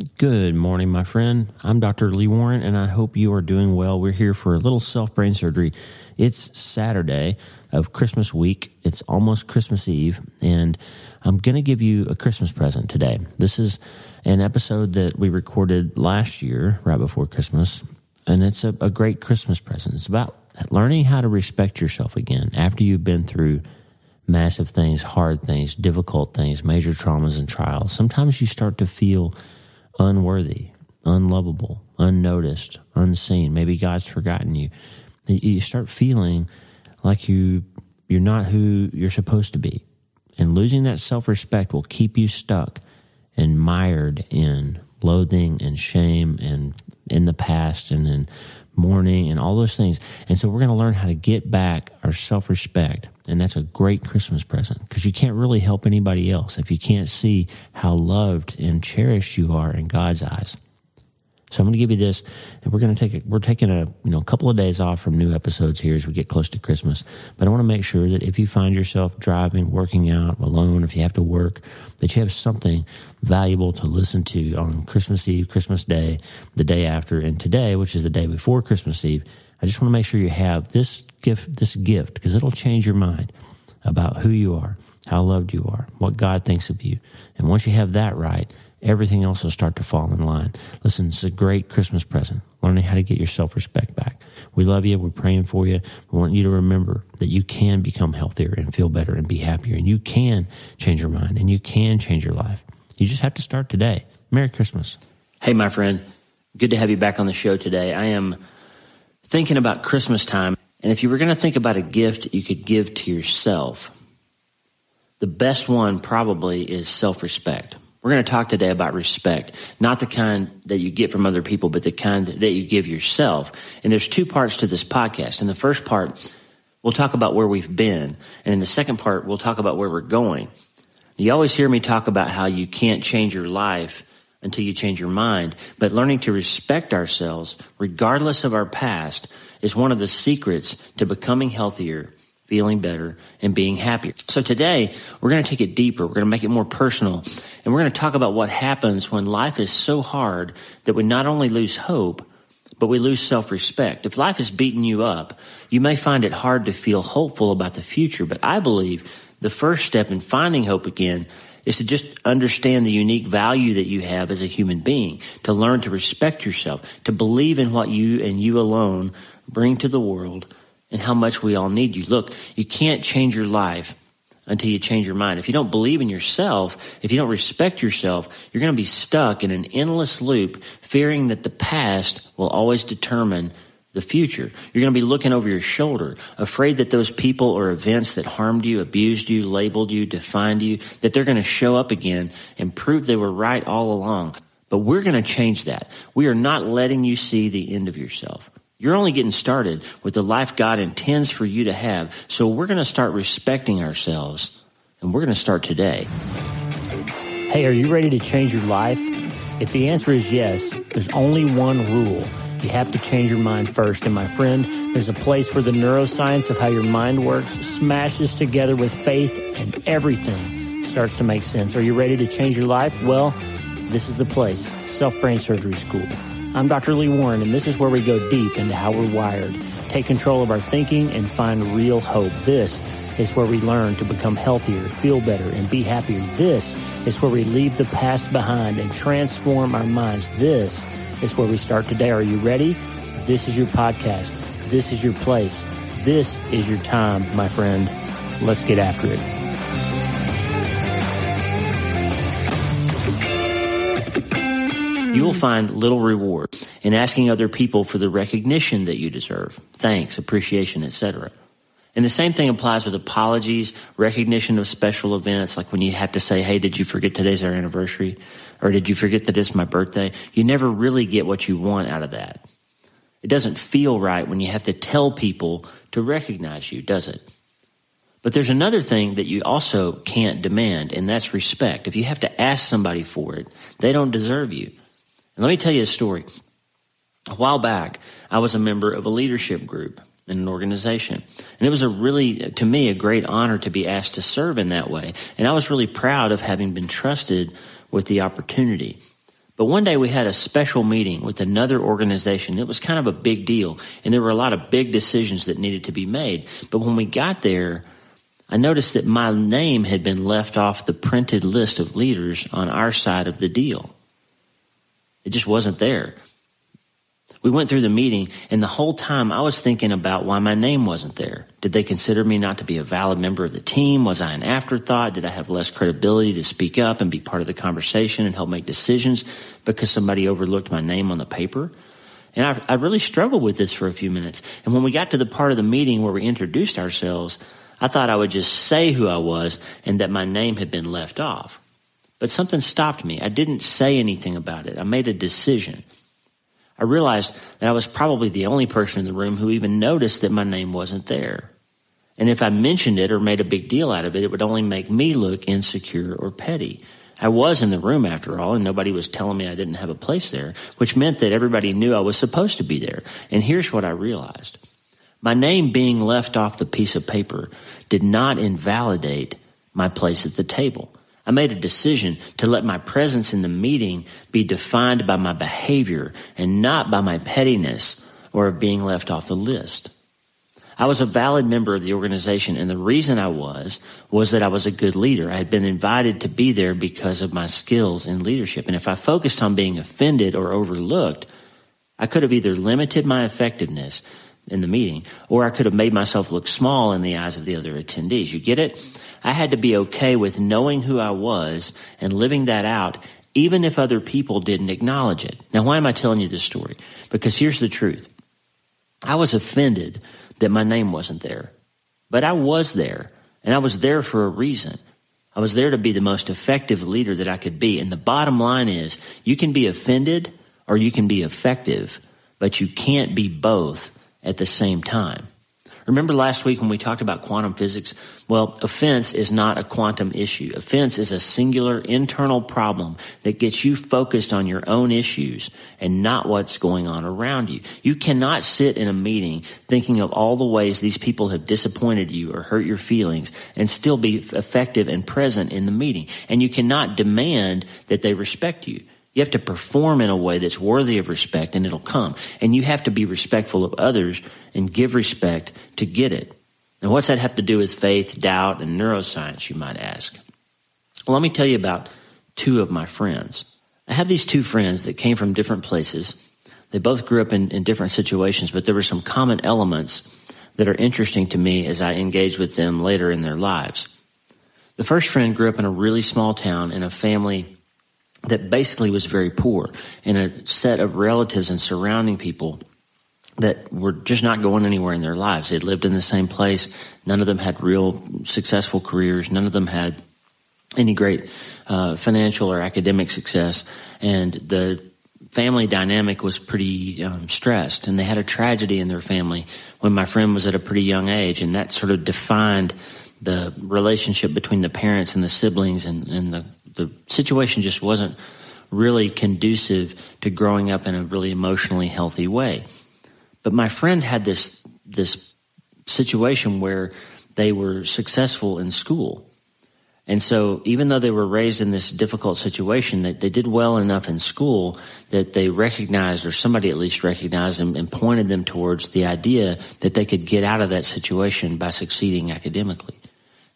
Good morning, my friend. I'm Dr. Lee Warren, and I hope you are doing well. We're here for a little self brain surgery. It's Saturday of Christmas week. It's almost Christmas Eve, and I'm going to give you a Christmas present today. This is an episode that we recorded last year, right before Christmas, and it's a, a great Christmas present. It's about learning how to respect yourself again after you've been through massive things, hard things, difficult things, major traumas and trials. Sometimes you start to feel unworthy, unlovable, unnoticed, unseen. Maybe God's forgotten you. You start feeling like you you're not who you're supposed to be. And losing that self-respect will keep you stuck and mired in loathing and shame and in the past and in mourning and all those things. And so we're going to learn how to get back our self-respect. And that's a great Christmas present because you can't really help anybody else if you can't see how loved and cherished you are in God's eyes. So I'm going to give you this, and we're going to take it. We're taking a you know a couple of days off from new episodes here as we get close to Christmas. But I want to make sure that if you find yourself driving, working out, alone, if you have to work, that you have something valuable to listen to on Christmas Eve, Christmas Day, the day after, and today, which is the day before Christmas Eve. I just want to make sure you have this gift, this gift, because it'll change your mind about who you are, how loved you are, what God thinks of you, and once you have that right everything else will start to fall in line. Listen, it's a great Christmas present, learning how to get your self respect back. We love you. We're praying for you. We want you to remember that you can become healthier and feel better and be happier, and you can change your mind and you can change your life. You just have to start today. Merry Christmas. Hey, my friend. Good to have you back on the show today. I am thinking about Christmas time, and if you were going to think about a gift you could give to yourself, the best one probably is self respect. We're going to talk today about respect, not the kind that you get from other people, but the kind that you give yourself. And there's two parts to this podcast. In the first part, we'll talk about where we've been. And in the second part, we'll talk about where we're going. You always hear me talk about how you can't change your life until you change your mind. But learning to respect ourselves, regardless of our past, is one of the secrets to becoming healthier feeling better, and being happier. So today, we're going to take it deeper. We're going to make it more personal. And we're going to talk about what happens when life is so hard that we not only lose hope, but we lose self respect. If life is beating you up, you may find it hard to feel hopeful about the future. But I believe the first step in finding hope again is to just understand the unique value that you have as a human being, to learn to respect yourself, to believe in what you and you alone bring to the world and how much we all need you. Look, you can't change your life until you change your mind. If you don't believe in yourself, if you don't respect yourself, you're going to be stuck in an endless loop, fearing that the past will always determine the future. You're going to be looking over your shoulder, afraid that those people or events that harmed you, abused you, labeled you, defined you, that they're going to show up again and prove they were right all along. But we're going to change that. We are not letting you see the end of yourself. You're only getting started with the life God intends for you to have. So we're going to start respecting ourselves, and we're going to start today. Hey, are you ready to change your life? If the answer is yes, there's only one rule. You have to change your mind first. And my friend, there's a place where the neuroscience of how your mind works smashes together with faith and everything starts to make sense. Are you ready to change your life? Well, this is the place, Self Brain Surgery School. I'm Dr. Lee Warren, and this is where we go deep into how we're wired, take control of our thinking, and find real hope. This is where we learn to become healthier, feel better, and be happier. This is where we leave the past behind and transform our minds. This is where we start today. Are you ready? This is your podcast. This is your place. This is your time, my friend. Let's get after it. You will mm-hmm. find little reward in asking other people for the recognition that you deserve, thanks, appreciation, etc. And the same thing applies with apologies, recognition of special events, like when you have to say, hey, did you forget today's our anniversary? Or did you forget that it's my birthday? You never really get what you want out of that. It doesn't feel right when you have to tell people to recognize you, does it? But there's another thing that you also can't demand, and that's respect. If you have to ask somebody for it, they don't deserve you. And let me tell you a story. A while back, I was a member of a leadership group in an organization. And it was a really, to me, a great honor to be asked to serve in that way. And I was really proud of having been trusted with the opportunity. But one day we had a special meeting with another organization. It was kind of a big deal, and there were a lot of big decisions that needed to be made. But when we got there, I noticed that my name had been left off the printed list of leaders on our side of the deal. It just wasn't there. We went through the meeting, and the whole time I was thinking about why my name wasn't there. Did they consider me not to be a valid member of the team? Was I an afterthought? Did I have less credibility to speak up and be part of the conversation and help make decisions because somebody overlooked my name on the paper? And I, I really struggled with this for a few minutes. And when we got to the part of the meeting where we introduced ourselves, I thought I would just say who I was and that my name had been left off. But something stopped me. I didn't say anything about it. I made a decision. I realized that I was probably the only person in the room who even noticed that my name wasn't there. And if I mentioned it or made a big deal out of it, it would only make me look insecure or petty. I was in the room after all, and nobody was telling me I didn't have a place there, which meant that everybody knew I was supposed to be there. And here's what I realized. My name being left off the piece of paper did not invalidate my place at the table. I made a decision to let my presence in the meeting be defined by my behavior and not by my pettiness or being left off the list. I was a valid member of the organization, and the reason I was was that I was a good leader. I had been invited to be there because of my skills in leadership. And if I focused on being offended or overlooked, I could have either limited my effectiveness in the meeting or I could have made myself look small in the eyes of the other attendees. You get it? I had to be okay with knowing who I was and living that out, even if other people didn't acknowledge it. Now, why am I telling you this story? Because here's the truth. I was offended that my name wasn't there, but I was there, and I was there for a reason. I was there to be the most effective leader that I could be. And the bottom line is you can be offended or you can be effective, but you can't be both at the same time. Remember last week when we talked about quantum physics? Well, offense is not a quantum issue. Offense is a singular internal problem that gets you focused on your own issues and not what's going on around you. You cannot sit in a meeting thinking of all the ways these people have disappointed you or hurt your feelings and still be effective and present in the meeting. And you cannot demand that they respect you. You have to perform in a way that's worthy of respect and it'll come. And you have to be respectful of others and give respect to get it. And what's that have to do with faith, doubt, and neuroscience, you might ask? Well, let me tell you about two of my friends. I have these two friends that came from different places. They both grew up in, in different situations, but there were some common elements that are interesting to me as I engage with them later in their lives. The first friend grew up in a really small town in a family that basically was very poor and a set of relatives and surrounding people that were just not going anywhere in their lives. They'd lived in the same place. None of them had real successful careers. None of them had any great uh, financial or academic success. And the family dynamic was pretty um, stressed. And they had a tragedy in their family when my friend was at a pretty young age. And that sort of defined the relationship between the parents and the siblings and, and the the situation just wasn't really conducive to growing up in a really emotionally healthy way. But my friend had this this situation where they were successful in school. And so even though they were raised in this difficult situation, that they did well enough in school that they recognized, or somebody at least recognized them and pointed them towards the idea that they could get out of that situation by succeeding academically.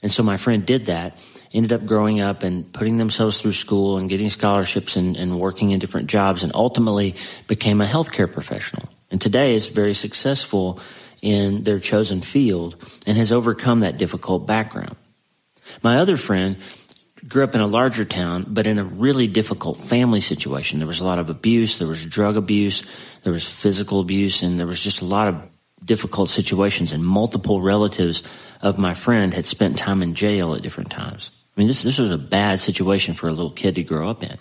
And so my friend did that ended up growing up and putting themselves through school and getting scholarships and, and working in different jobs and ultimately became a healthcare professional. And today is very successful in their chosen field and has overcome that difficult background. My other friend grew up in a larger town, but in a really difficult family situation. There was a lot of abuse, there was drug abuse, there was physical abuse, and there was just a lot of difficult situations. And multiple relatives of my friend had spent time in jail at different times. I mean, this, this was a bad situation for a little kid to grow up in.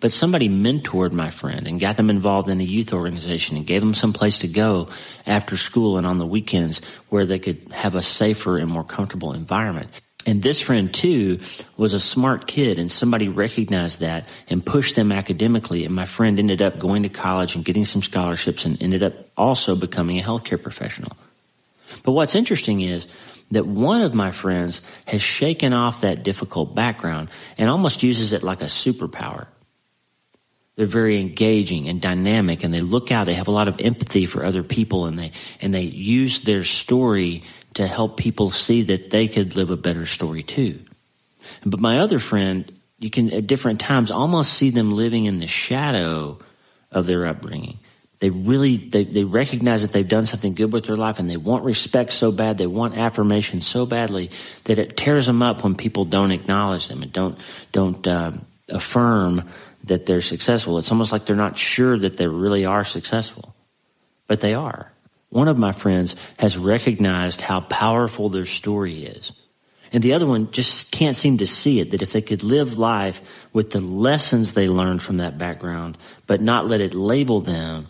But somebody mentored my friend and got them involved in a youth organization and gave them some place to go after school and on the weekends where they could have a safer and more comfortable environment. And this friend too was a smart kid and somebody recognized that and pushed them academically. And my friend ended up going to college and getting some scholarships and ended up also becoming a healthcare professional. But what's interesting is that one of my friends has shaken off that difficult background and almost uses it like a superpower. They're very engaging and dynamic and they look out. They have a lot of empathy for other people and they, and they use their story to help people see that they could live a better story too. But my other friend, you can at different times almost see them living in the shadow of their upbringing. They really they, they recognize that they've done something good with their life and they want respect so bad, they want affirmation so badly that it tears them up when people don't acknowledge them and don't don't uh, affirm that they're successful. It's almost like they're not sure that they really are successful, but they are. One of my friends has recognized how powerful their story is. And the other one just can't seem to see it that if they could live life with the lessons they learned from that background, but not let it label them,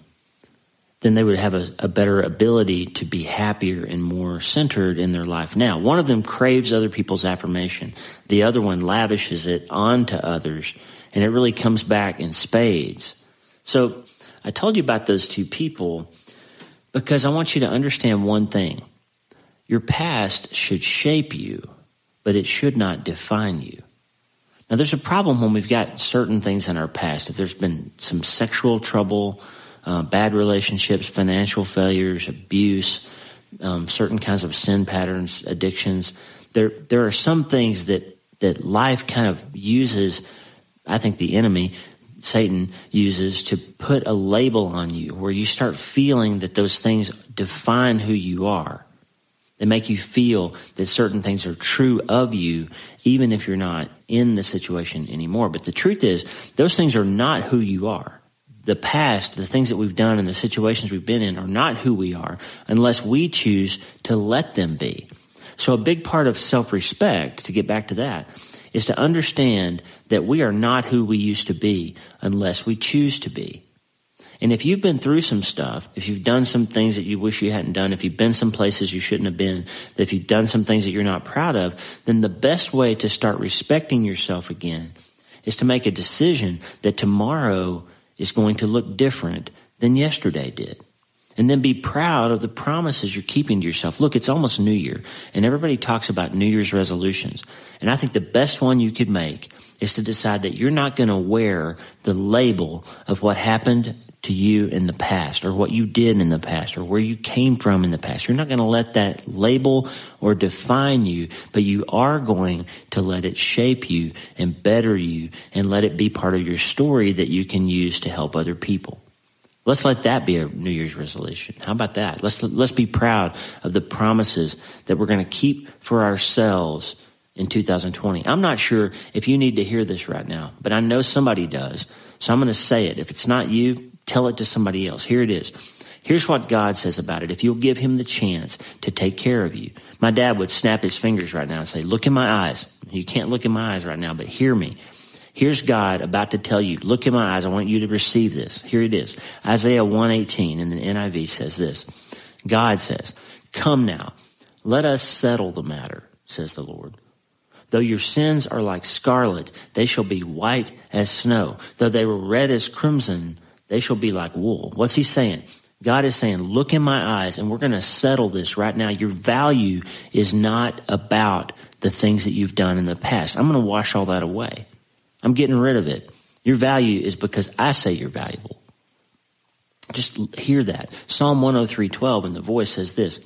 then they would have a, a, better ability to be happier and more centered in their life now. One of them craves other people's affirmation. The other one lavishes it onto others, and it really comes back in spades. So I told you about those two people because I want you to understand one thing. Your past should shape you, but it should not define you. Now, there's a problem when we've got certain things in our past. If there's been some sexual trouble, uh, bad relationships, financial failures, abuse, um, certain kinds of sin patterns, addictions. There, there are some things that that life kind of uses. I think the enemy, Satan, uses to put a label on you, where you start feeling that those things define who you are. They make you feel that certain things are true of you, even if you're not in the situation anymore. But the truth is, those things are not who you are the past, the things that we've done and the situations we've been in are not who we are unless we choose to let them be. So a big part of self-respect, to get back to that, is to understand that we are not who we used to be unless we choose to be. And if you've been through some stuff, if you've done some things that you wish you hadn't done, if you've been some places you shouldn't have been, if you've done some things that you're not proud of, then the best way to start respecting yourself again is to make a decision that tomorrow is going to look different than yesterday did. And then be proud of the promises you're keeping to yourself. Look, it's almost New Year, and everybody talks about New Year's resolutions. And I think the best one you could make is to decide that you're not going to wear the label of what happened to you in the past or what you did in the past or where you came from in the past. You're not going to let that label or define you, but you are going to let it shape you and better you and let it be part of your story that you can use to help other people. Let's let that be a New Year's resolution. How about that? Let's, let's be proud of the promises that we're going to keep for ourselves in 2020. I'm not sure if you need to hear this right now, but I know somebody does. So I'm going to say it. If it's not you, Tell it to somebody else. Here it is. Here's what God says about it. If you'll give him the chance to take care of you. My dad would snap his fingers right now and say, look in my eyes. You can't look in my eyes right now, but hear me. Here's God about to tell you, look in my eyes. I want you to receive this. Here it is. Isaiah 118 in the NIV says this. God says, come now, let us settle the matter, says the Lord. Though your sins are like scarlet, they shall be white as snow. Though they were red as crimson, they shall be like wool. What's he saying? God is saying, look in my eyes and we're going to settle this right now. Your value is not about the things that you've done in the past. I'm going to wash all that away. I'm getting rid of it. Your value is because I say you're valuable. Just hear that. Psalm 103:12 and the voice says this.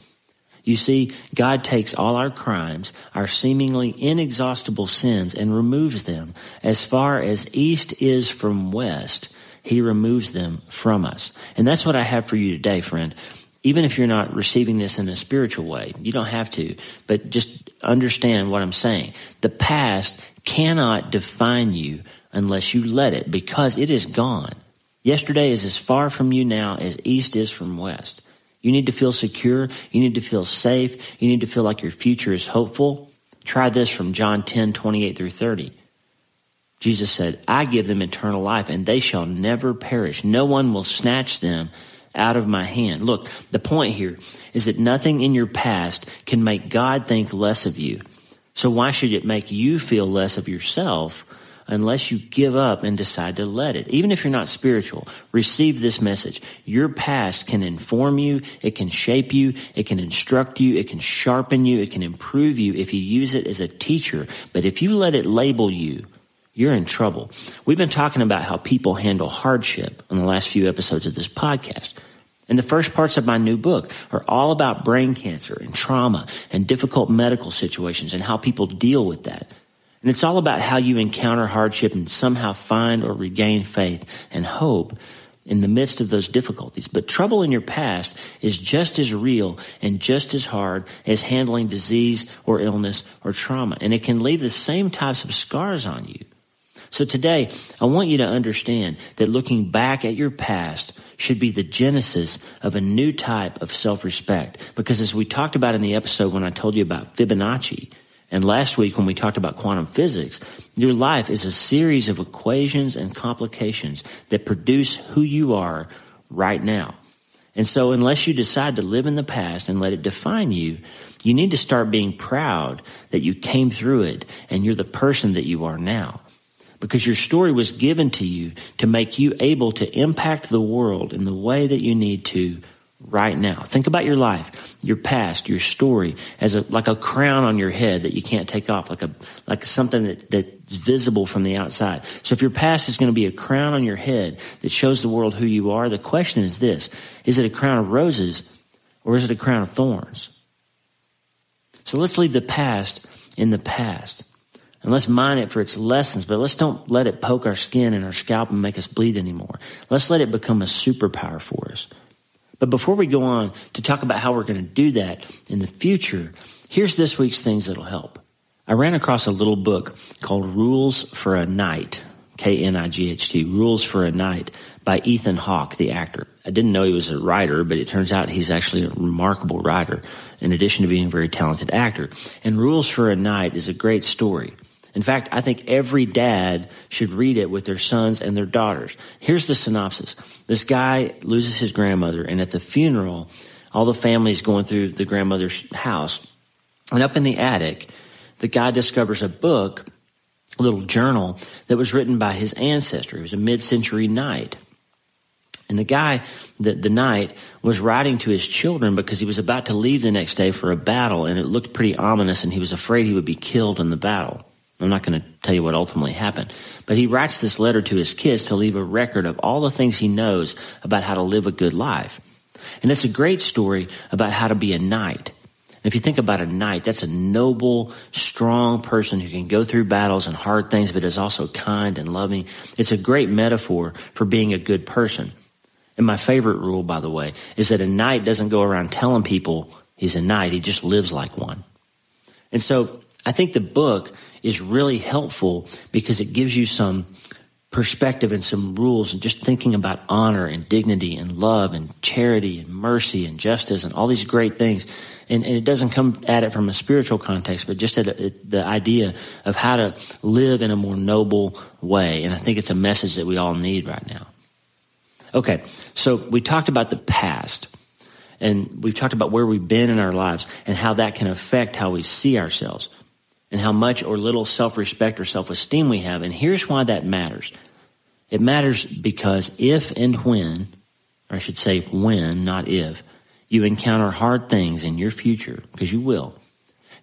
You see, God takes all our crimes, our seemingly inexhaustible sins and removes them as far as east is from west he removes them from us. And that's what I have for you today, friend. Even if you're not receiving this in a spiritual way, you don't have to, but just understand what I'm saying. The past cannot define you unless you let it because it is gone. Yesterday is as far from you now as east is from west. You need to feel secure. You need to feel safe. You need to feel like your future is hopeful. Try this from John 10, 28 through 30. Jesus said, I give them eternal life and they shall never perish. No one will snatch them out of my hand. Look, the point here is that nothing in your past can make God think less of you. So why should it make you feel less of yourself unless you give up and decide to let it? Even if you're not spiritual, receive this message. Your past can inform you. It can shape you. It can instruct you. It can sharpen you. It can improve you if you use it as a teacher. But if you let it label you, you're in trouble. We've been talking about how people handle hardship in the last few episodes of this podcast. And the first parts of my new book are all about brain cancer and trauma and difficult medical situations and how people deal with that. And it's all about how you encounter hardship and somehow find or regain faith and hope in the midst of those difficulties. But trouble in your past is just as real and just as hard as handling disease or illness or trauma. And it can leave the same types of scars on you. So today, I want you to understand that looking back at your past should be the genesis of a new type of self-respect. Because as we talked about in the episode when I told you about Fibonacci, and last week when we talked about quantum physics, your life is a series of equations and complications that produce who you are right now. And so unless you decide to live in the past and let it define you, you need to start being proud that you came through it and you're the person that you are now. Because your story was given to you to make you able to impact the world in the way that you need to right now. Think about your life, your past, your story as a, like a crown on your head that you can't take off, like a, like something that, that's visible from the outside. So if your past is going to be a crown on your head that shows the world who you are, the question is this, is it a crown of roses or is it a crown of thorns? So let's leave the past in the past. And let's mine it for its lessons, but let's don't let it poke our skin and our scalp and make us bleed anymore. Let's let it become a superpower for us. But before we go on to talk about how we're going to do that in the future, here's this week's things that'll help. I ran across a little book called Rules for a Knight, K N I G H T, Rules for a Knight by Ethan Hawke, the actor. I didn't know he was a writer, but it turns out he's actually a remarkable writer in addition to being a very talented actor. And Rules for a Knight is a great story. In fact, I think every dad should read it with their sons and their daughters. Here's the synopsis. This guy loses his grandmother, and at the funeral, all the family is going through the grandmother's house. And up in the attic, the guy discovers a book, a little journal, that was written by his ancestor. He was a mid century knight. And the guy, the, the knight, was writing to his children because he was about to leave the next day for a battle, and it looked pretty ominous, and he was afraid he would be killed in the battle. I'm not going to tell you what ultimately happened. But he writes this letter to his kids to leave a record of all the things he knows about how to live a good life. And it's a great story about how to be a knight. And if you think about a knight, that's a noble, strong person who can go through battles and hard things, but is also kind and loving. It's a great metaphor for being a good person. And my favorite rule, by the way, is that a knight doesn't go around telling people he's a knight. He just lives like one. And so I think the book is really helpful because it gives you some perspective and some rules and just thinking about honor and dignity and love and charity and mercy and justice and all these great things. And, and it doesn't come at it from a spiritual context, but just at a, the idea of how to live in a more noble way. And I think it's a message that we all need right now. Okay, so we talked about the past and we've talked about where we've been in our lives and how that can affect how we see ourselves and how much or little self respect or self esteem we have. And here's why that matters it matters because if and when, or I should say when, not if, you encounter hard things in your future, because you will,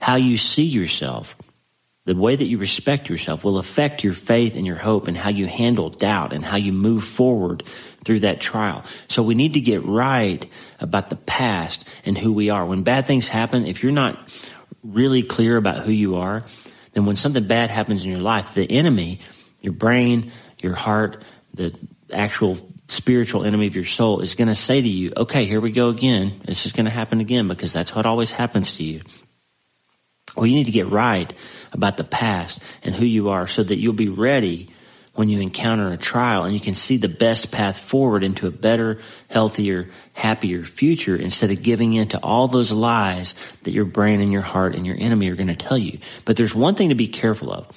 how you see yourself, the way that you respect yourself will affect your faith and your hope and how you handle doubt and how you move forward through that trial. So we need to get right about the past and who we are. When bad things happen, if you're not really clear about who you are, then when something bad happens in your life, the enemy, your brain, your heart, the actual spiritual enemy of your soul is going to say to you, okay, here we go again. It's just going to happen again because that's what always happens to you. Well, you need to get right about the past and who you are so that you'll be ready when you encounter a trial and you can see the best path forward into a better, healthier, happier future instead of giving in to all those lies that your brain and your heart and your enemy are going to tell you. But there's one thing to be careful of.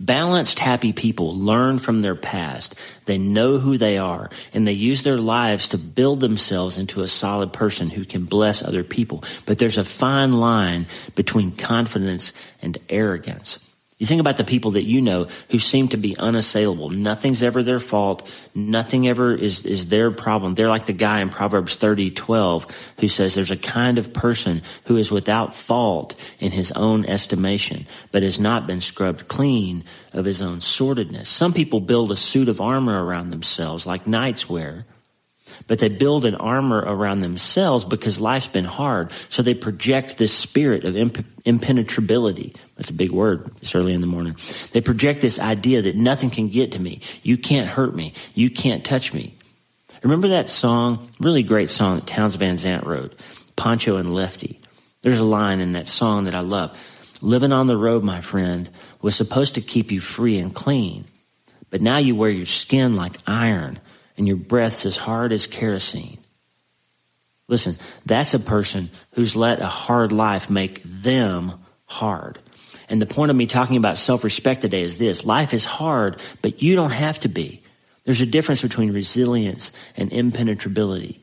Balanced, happy people learn from their past. They know who they are and they use their lives to build themselves into a solid person who can bless other people. But there's a fine line between confidence and arrogance. You think about the people that you know who seem to be unassailable. Nothing's ever their fault. Nothing ever is, is their problem. They're like the guy in Proverbs 30, 12 who says there's a kind of person who is without fault in his own estimation, but has not been scrubbed clean of his own sordidness. Some people build a suit of armor around themselves like knights wear but they build an armor around themselves because life's been hard. So they project this spirit of imp- impenetrability. That's a big word. It's early in the morning. They project this idea that nothing can get to me. You can't hurt me. You can't touch me. Remember that song? Really great song that Townes Van Zandt wrote, Pancho and Lefty. There's a line in that song that I love. Living on the road, my friend, was supposed to keep you free and clean. But now you wear your skin like iron and your breath's as hard as kerosene. Listen, that's a person who's let a hard life make them hard. And the point of me talking about self respect today is this life is hard, but you don't have to be. There's a difference between resilience and impenetrability.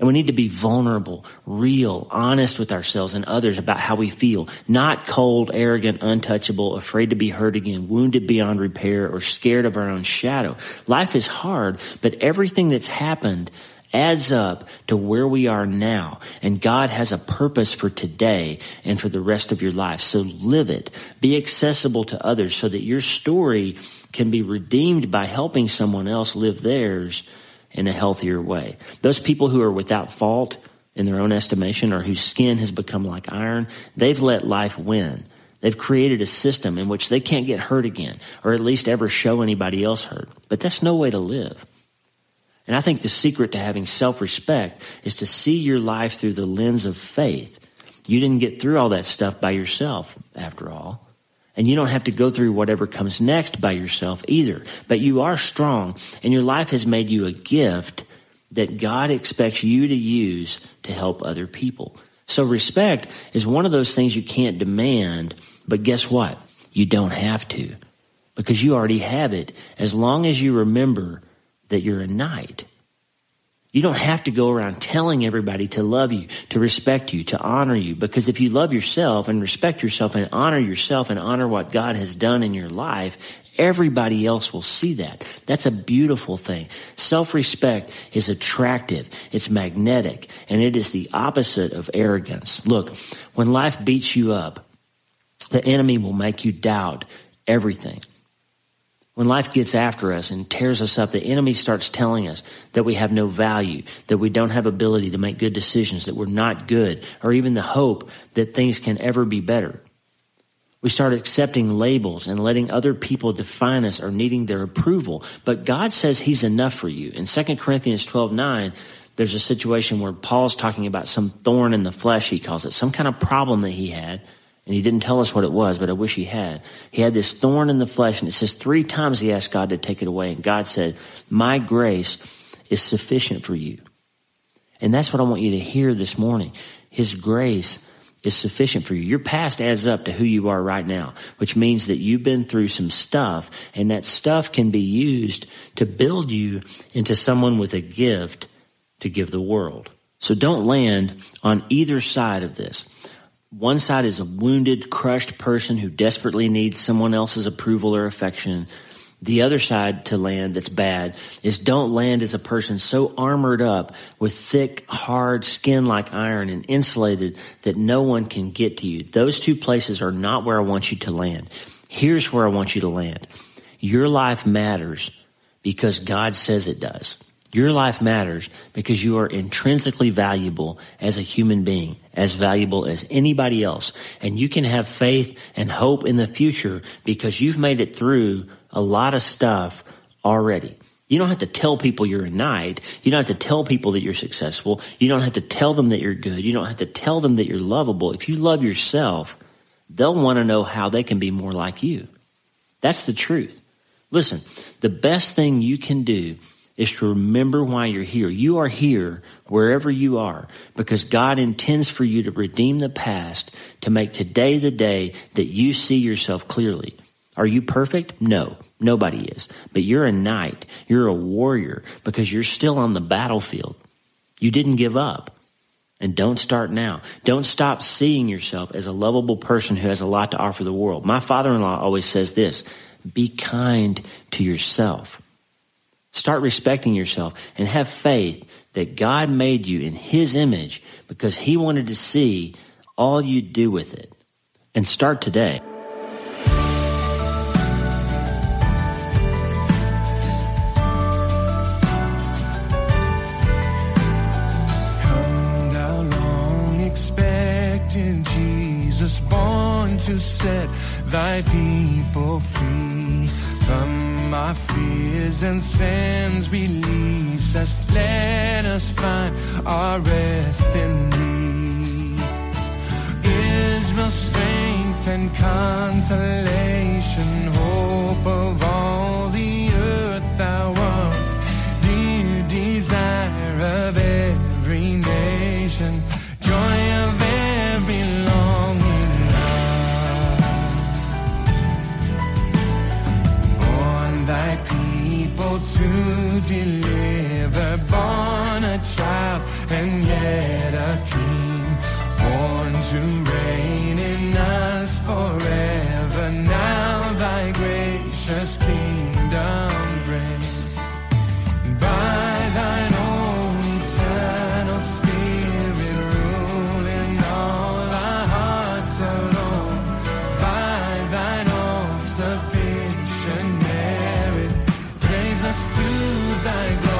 And we need to be vulnerable, real, honest with ourselves and others about how we feel. Not cold, arrogant, untouchable, afraid to be hurt again, wounded beyond repair, or scared of our own shadow. Life is hard, but everything that's happened adds up to where we are now. And God has a purpose for today and for the rest of your life. So live it. Be accessible to others so that your story can be redeemed by helping someone else live theirs in a healthier way. Those people who are without fault in their own estimation or whose skin has become like iron, they've let life win. They've created a system in which they can't get hurt again, or at least ever show anybody else hurt. But that's no way to live. And I think the secret to having self respect is to see your life through the lens of faith. You didn't get through all that stuff by yourself, after all. And you don't have to go through whatever comes next by yourself either. But you are strong, and your life has made you a gift that God expects you to use to help other people. So respect is one of those things you can't demand, but guess what? You don't have to because you already have it as long as you remember that you're a knight you don't have to go around telling everybody to love you, to respect you, to honor you, because if you love yourself and respect yourself and honor yourself and honor what God has done in your life, everybody else will see that. That's a beautiful thing. Self-respect is attractive, it's magnetic, and it is the opposite of arrogance. Look, when life beats you up, the enemy will make you doubt everything. When life gets after us and tears us up, the enemy starts telling us that we have no value, that we don't have ability to make good decisions, that we're not good, or even the hope that things can ever be better. We start accepting labels and letting other people define us or needing their approval. But God says He's enough for you. In 2 Corinthians 12 9, there's a situation where Paul's talking about some thorn in the flesh, he calls it, some kind of problem that he had and he didn't tell us what it was, but I wish he had. He had this thorn in the flesh, and it says three times he asked God to take it away. And God said, My grace is sufficient for you. And that's what I want you to hear this morning. His grace is sufficient for you. Your past adds up to who you are right now, which means that you've been through some stuff, and that stuff can be used to build you into someone with a gift to give the world. So don't land on either side of this. One side is a wounded, crushed person who desperately needs someone else's approval or affection. The other side to land that's bad is don't land as a person so armored up with thick, hard skin like iron and insulated that no one can get to you. Those two places are not where I want you to land. Here's where I want you to land. Your life matters because God says it does. Your life matters because you are intrinsically valuable as a human being, as valuable as anybody else. And you can have faith and hope in the future because you've made it through a lot of stuff already. You don't have to tell people you're a knight. You don't have to tell people that you're successful. You don't have to tell them that you're good. You don't have to tell them that you're lovable. If you love yourself, they'll want to know how they can be more like you. That's the truth. Listen, the best thing you can do is to remember why you're here. You are here wherever you are because God intends for you to redeem the past to make today the day that you see yourself clearly. Are you perfect? No, nobody is. But you're a knight. You're a warrior because you're still on the battlefield. You didn't give up. And don't start now. Don't stop seeing yourself as a lovable person who has a lot to offer the world. My father in law always says this be kind to yourself. Start respecting yourself and have faith that God made you in His image because He wanted to see all you do with it. And start today. Jesus born to set thy people free from our fears and sins. Release us, let us find our rest in thee. Israel's strength and consolation, hope of all deliver, us to thy glorious